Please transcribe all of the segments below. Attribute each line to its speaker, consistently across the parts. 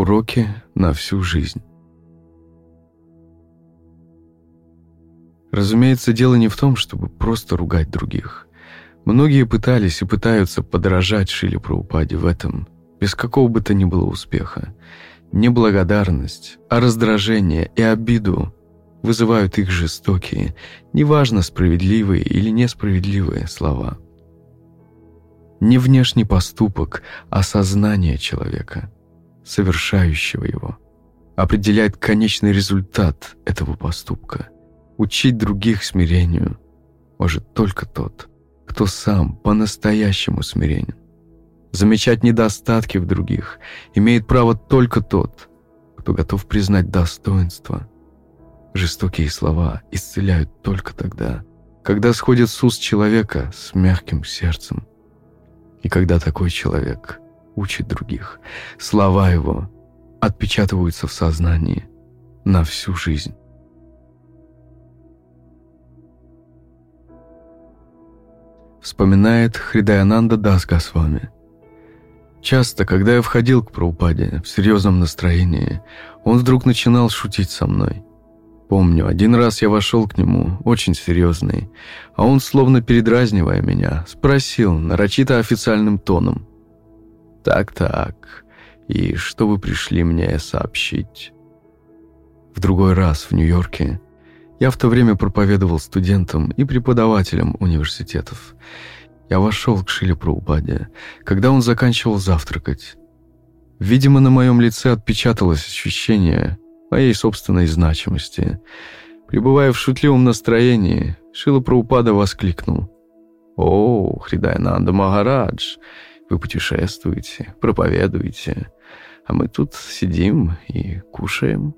Speaker 1: Уроки на всю жизнь. Разумеется, дело не в том, чтобы просто ругать других. Многие пытались и пытаются подражать Шиле Праупаде в этом, без какого бы то ни было успеха. Неблагодарность, а раздражение и обиду вызывают их жестокие, неважно, справедливые или несправедливые слова. Не внешний поступок, а сознание человека, совершающего его, определяет конечный результат этого поступка. Учить других смирению может только тот, кто сам по-настоящему смиренен. Замечать недостатки в других имеет право только тот, кто готов признать достоинство. Жестокие слова исцеляют только тогда, когда сходят с уст человека с мягким сердцем. И когда такой человек учит других, слова его отпечатываются в сознании на всю жизнь. Вспоминает Хридаянанда Дас Госвами – Часто, когда я входил к Праупаде в серьезном настроении, он вдруг начинал шутить со мной. Помню, один раз я вошел к нему, очень серьезный, а он, словно передразнивая меня, спросил нарочито официальным тоном. «Так-так, и что вы пришли мне сообщить?» В другой раз в Нью-Йорке я в то время проповедовал студентам и преподавателям университетов, я вошел к Шиле Праупаде, когда он заканчивал завтракать. Видимо, на моем лице отпечаталось ощущение моей собственной значимости. Пребывая в шутливом настроении, Шила Праупада воскликнул. «О, Хридайнанда Магарадж, вы путешествуете, проповедуете, а мы тут сидим и кушаем».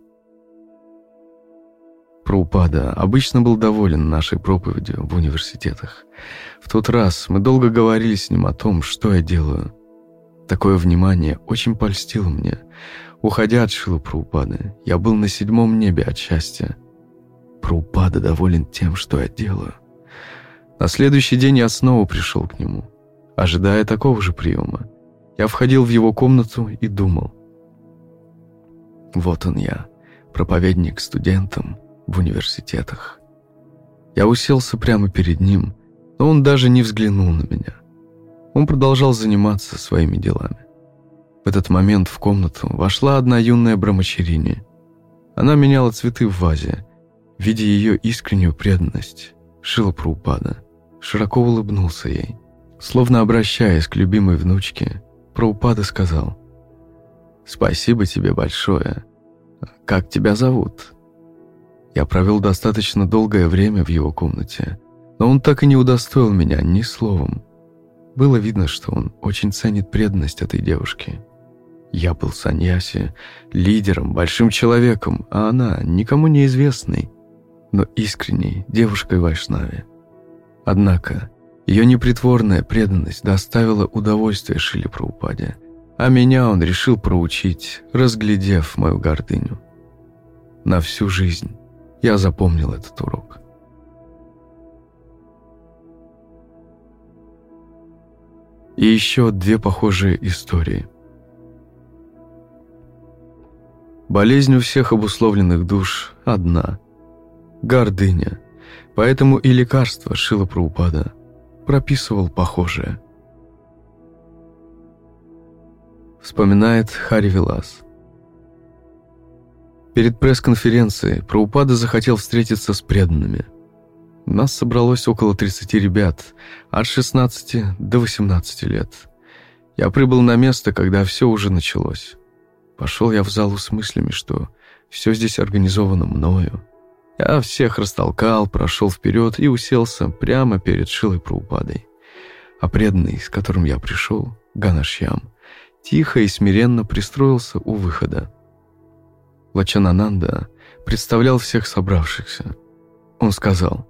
Speaker 1: Праупада обычно был доволен нашей проповедью в университетах. В тот раз мы долго говорили с ним о том, что я делаю. Такое внимание очень польстило мне. Уходя от Шилы Праупады, я был на седьмом небе от счастья. Праупада доволен тем, что я делаю. На следующий день я снова пришел к нему, ожидая такого же приема. Я входил в его комнату и думал. Вот он я, проповедник студентам, в университетах. Я уселся прямо перед ним, но он даже не взглянул на меня. Он продолжал заниматься своими делами. В этот момент в комнату вошла одна юная брамачерини. Она меняла цветы в вазе. Видя ее искреннюю преданность, Шила Праупада широко улыбнулся ей. Словно обращаясь к любимой внучке, Праупада сказал «Спасибо тебе большое. Как тебя зовут?» Я провел достаточно долгое время в его комнате, но он так и не удостоил меня ни словом. Было видно, что он очень ценит преданность этой девушки. Я был саньяси, лидером, большим человеком, а она никому неизвестной, но искренней девушкой Вайшнави. Однако ее непритворная преданность доставила удовольствие Шили Праупаде, а меня он решил проучить, разглядев мою гордыню. На всю жизнь я запомнил этот урок. И еще две похожие истории. Болезнь у всех обусловленных душ одна – гордыня. Поэтому и лекарство Шила Праупада прописывал похожее. Вспоминает Хари Вилас – Перед пресс-конференцией Праупада захотел встретиться с преданными. Нас собралось около 30 ребят, от 16 до 18 лет. Я прибыл на место, когда все уже началось. Пошел я в залу с мыслями, что все здесь организовано мною. Я всех растолкал, прошел вперед и уселся прямо перед Шилой Праупадой. А преданный, с которым я пришел, Ганашьям, тихо и смиренно пристроился у выхода. Лачанананда представлял всех собравшихся. Он сказал,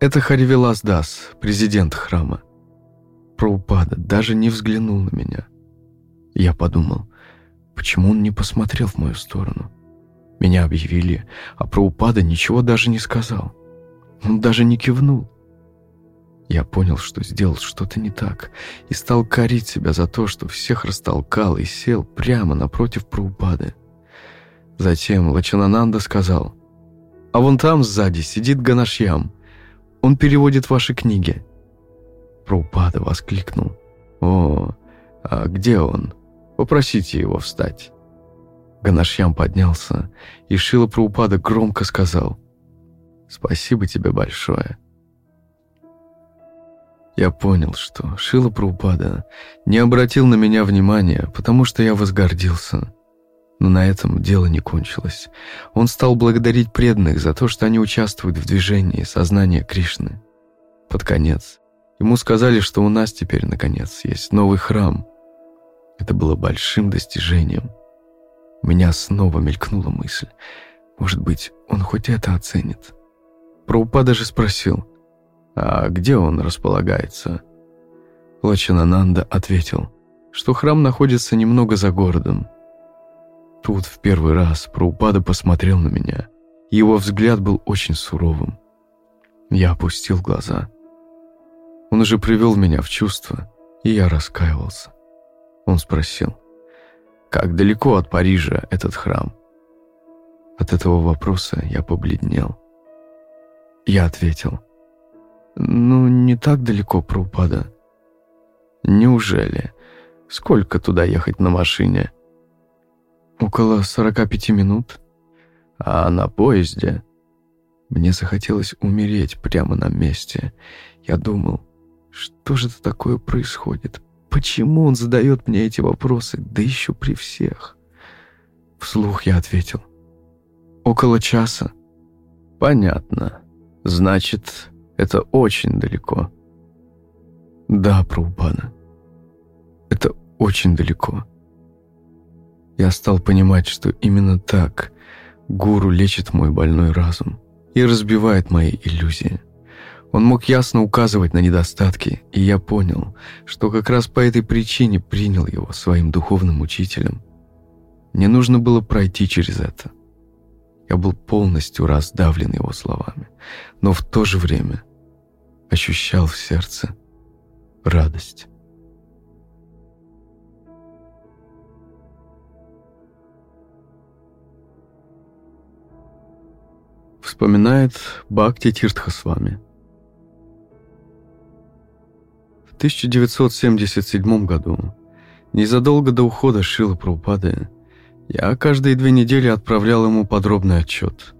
Speaker 1: «Это Харивилас Дас, президент храма». Праупада даже не взглянул на меня. Я подумал, почему он не посмотрел в мою сторону? Меня объявили, а Праупада ничего даже не сказал. Он даже не кивнул. Я понял, что сделал что-то не так, и стал корить себя за то, что всех растолкал и сел прямо напротив Праупады. Затем Лачанананда сказал, «А вон там сзади сидит Ганашьям. Он переводит ваши книги». Праупада воскликнул, «О, а где он? Попросите его встать». Ганашьям поднялся, и Шила Праупада громко сказал, «Спасибо тебе большое». Я понял, что Шила Праупада не обратил на меня внимания, потому что я возгордился. Но на этом дело не кончилось. Он стал благодарить преданных за то, что они участвуют в движении сознания Кришны. Под конец ему сказали, что у нас теперь, наконец, есть новый храм. Это было большим достижением. У меня снова мелькнула мысль. Может быть, он хоть это оценит. Праупа даже спросил – а где он располагается? Лачанананда ответил, что храм находится немного за городом. Тут в первый раз Праупада посмотрел на меня. Его взгляд был очень суровым. Я опустил глаза. Он уже привел меня в чувство, и я раскаивался. Он спросил, как далеко от Парижа этот храм? От этого вопроса я побледнел. Я ответил, ну, не так далеко Праупада. Неужели? Сколько туда ехать на машине? Около 45 минут. А на поезде? Мне захотелось умереть прямо на месте. Я думал, что же это такое происходит? Почему он задает мне эти вопросы, да еще при всех? Вслух я ответил. Около часа. Понятно. Значит, это очень далеко. Да, Праупада. Это очень далеко. Я стал понимать, что именно так гуру лечит мой больной разум и разбивает мои иллюзии. Он мог ясно указывать на недостатки, и я понял, что как раз по этой причине принял его своим духовным учителем. Мне нужно было пройти через это – я был полностью раздавлен его словами, но в то же время ощущал в сердце радость. Вспоминает Бхакти Тиртхасвами. 1977 году, незадолго до ухода Шилы Прабхупады, я каждые две недели отправлял ему подробный отчет.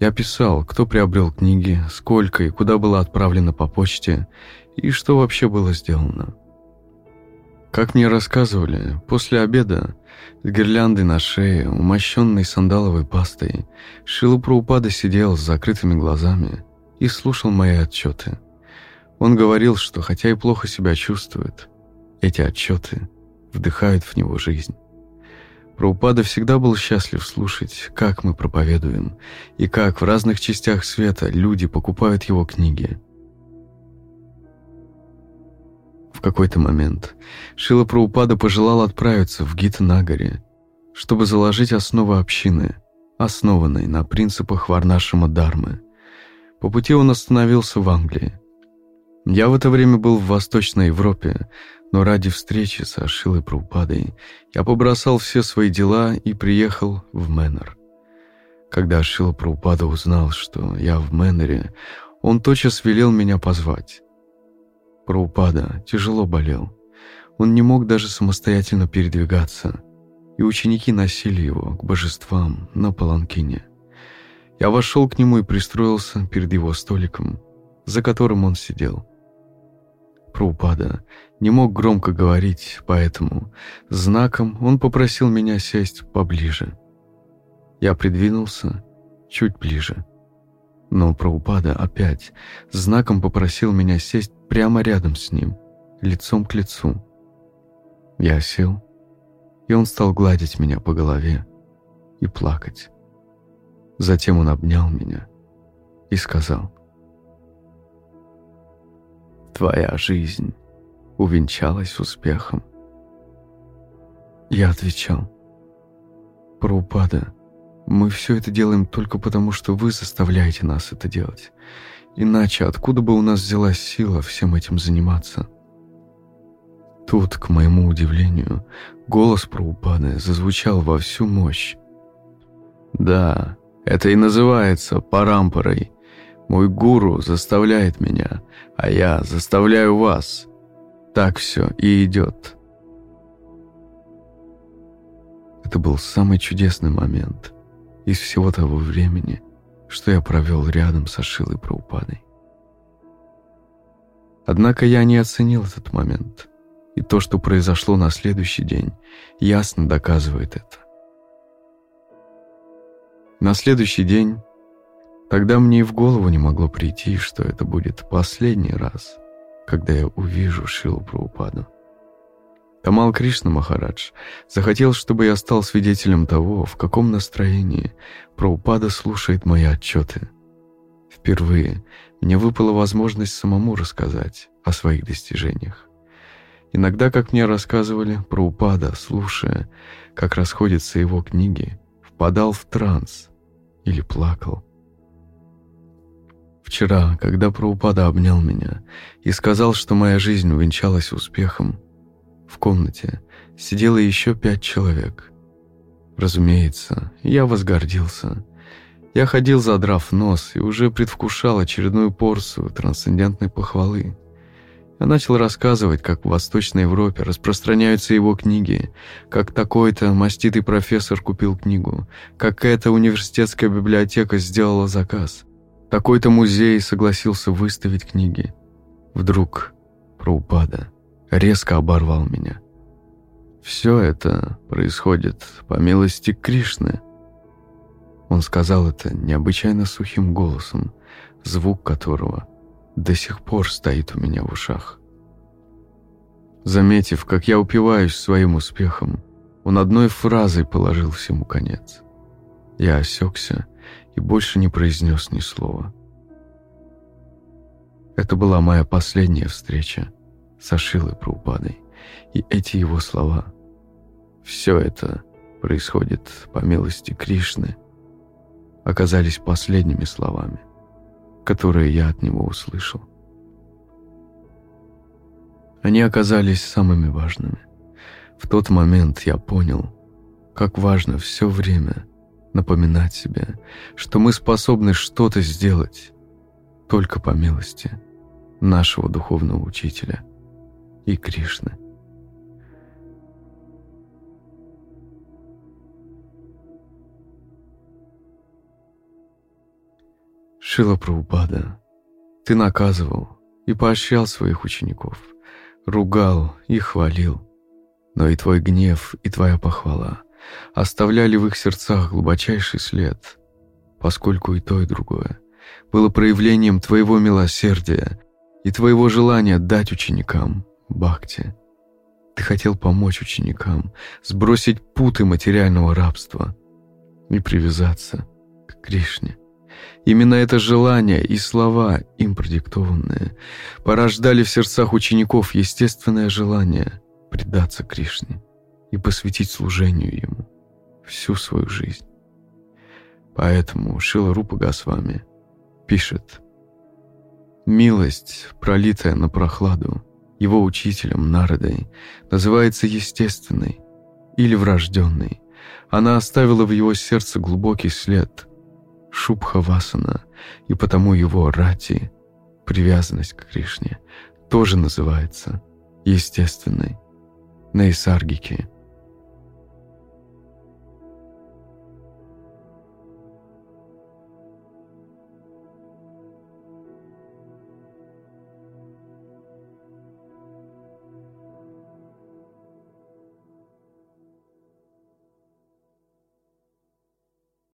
Speaker 1: Я писал, кто приобрел книги, сколько и куда было отправлено по почте, и что вообще было сделано. Как мне рассказывали, после обеда с гирляндой на шее, умощенной сандаловой пастой, Шила Праупада сидел с закрытыми глазами и слушал мои отчеты. Он говорил, что хотя и плохо себя чувствует, эти отчеты вдыхают в него жизнь. Праупада всегда был счастлив слушать, как мы проповедуем, и как в разных частях света люди покупают его книги. В какой-то момент Шила Праупада пожелал отправиться в Гита-Нагаре, чтобы заложить основы общины, основанной на принципах Варнашима Дармы. По пути он остановился в Англии. Я в это время был в Восточной Европе, но ради встречи с Ашилой Праупадой я побросал все свои дела и приехал в Мэннер. Когда Ашила Праупада узнал, что я в Мэннере, он тотчас велел меня позвать. Праупада тяжело болел. Он не мог даже самостоятельно передвигаться, и ученики носили его к божествам на паланкине. Я вошел к нему и пристроился перед его столиком, за которым он сидел. Праупада не мог громко говорить, поэтому знаком он попросил меня сесть поближе. Я придвинулся чуть ближе. Но Праупада опять знаком попросил меня сесть прямо рядом с ним, лицом к лицу. Я сел, и он стал гладить меня по голове и плакать. Затем он обнял меня и сказал, твоя жизнь увенчалась успехом. Я отвечал, Праупада, мы все это делаем только потому, что вы заставляете нас это делать. Иначе откуда бы у нас взялась сила всем этим заниматься? Тут, к моему удивлению, голос Праупады зазвучал во всю мощь. «Да, это и называется парампорой. Мой гуру заставляет меня, а я заставляю вас. Так все и идет». Это был самый чудесный момент из всего того времени, что я провел рядом со Шилой Праупадой. Однако я не оценил этот момент, и то, что произошло на следующий день, ясно доказывает это. На следующий день, тогда мне и в голову не могло прийти, что это будет последний раз, когда я увижу Шилу Праупаду. Тамал Кришна Махарадж захотел, чтобы я стал свидетелем того, в каком настроении Праупада слушает мои отчеты. Впервые мне выпала возможность самому рассказать о своих достижениях. Иногда, как мне рассказывали, Праупада, слушая, как расходятся его книги, впадал в транс или плакал. Вчера, когда Праупада обнял меня и сказал, что моя жизнь увенчалась успехом, в комнате сидело еще пять человек. Разумеется, я возгордился. Я ходил, задрав нос, и уже предвкушал очередную порцию трансцендентной похвалы. Я начал рассказывать, как в Восточной Европе распространяются его книги, как такой-то маститый профессор купил книгу, как эта университетская библиотека сделала заказ, такой-то музей согласился выставить книги. Вдруг про упада резко оборвал меня. Все это происходит по милости Кришны. Он сказал это необычайно сухим голосом, звук которого до сих пор стоит у меня в ушах. Заметив, как я упиваюсь своим успехом, он одной фразой положил всему конец. Я осекся и больше не произнес ни слова. Это была моя последняя встреча со Шилой Праупадой. И эти его слова, все это происходит по милости Кришны, оказались последними словами, которые я от него услышал. Они оказались самыми важными. В тот момент я понял, как важно все время напоминать себе, что мы способны что-то сделать только по милости нашего духовного учителя – и Кришны. Шила Прабхупада, ты наказывал и поощрял своих учеников, ругал и хвалил, но и твой гнев, и твоя похвала оставляли в их сердцах глубочайший след, поскольку и то, и другое было проявлением твоего милосердия и твоего желания дать ученикам Бхакти. Ты хотел помочь ученикам сбросить путы материального рабства и привязаться к Кришне. Именно это желание и слова, им продиктованные, порождали в сердцах учеников естественное желание предаться Кришне и посвятить служению Ему всю свою жизнь. Поэтому Шила Рупа Госвами пишет «Милость, пролитая на прохладу, его учителем Народой, называется естественной или врожденной. Она оставила в его сердце глубокий след, Шубхавасана, и потому его рати, привязанность к Кришне, тоже называется естественной, Нейсаргики,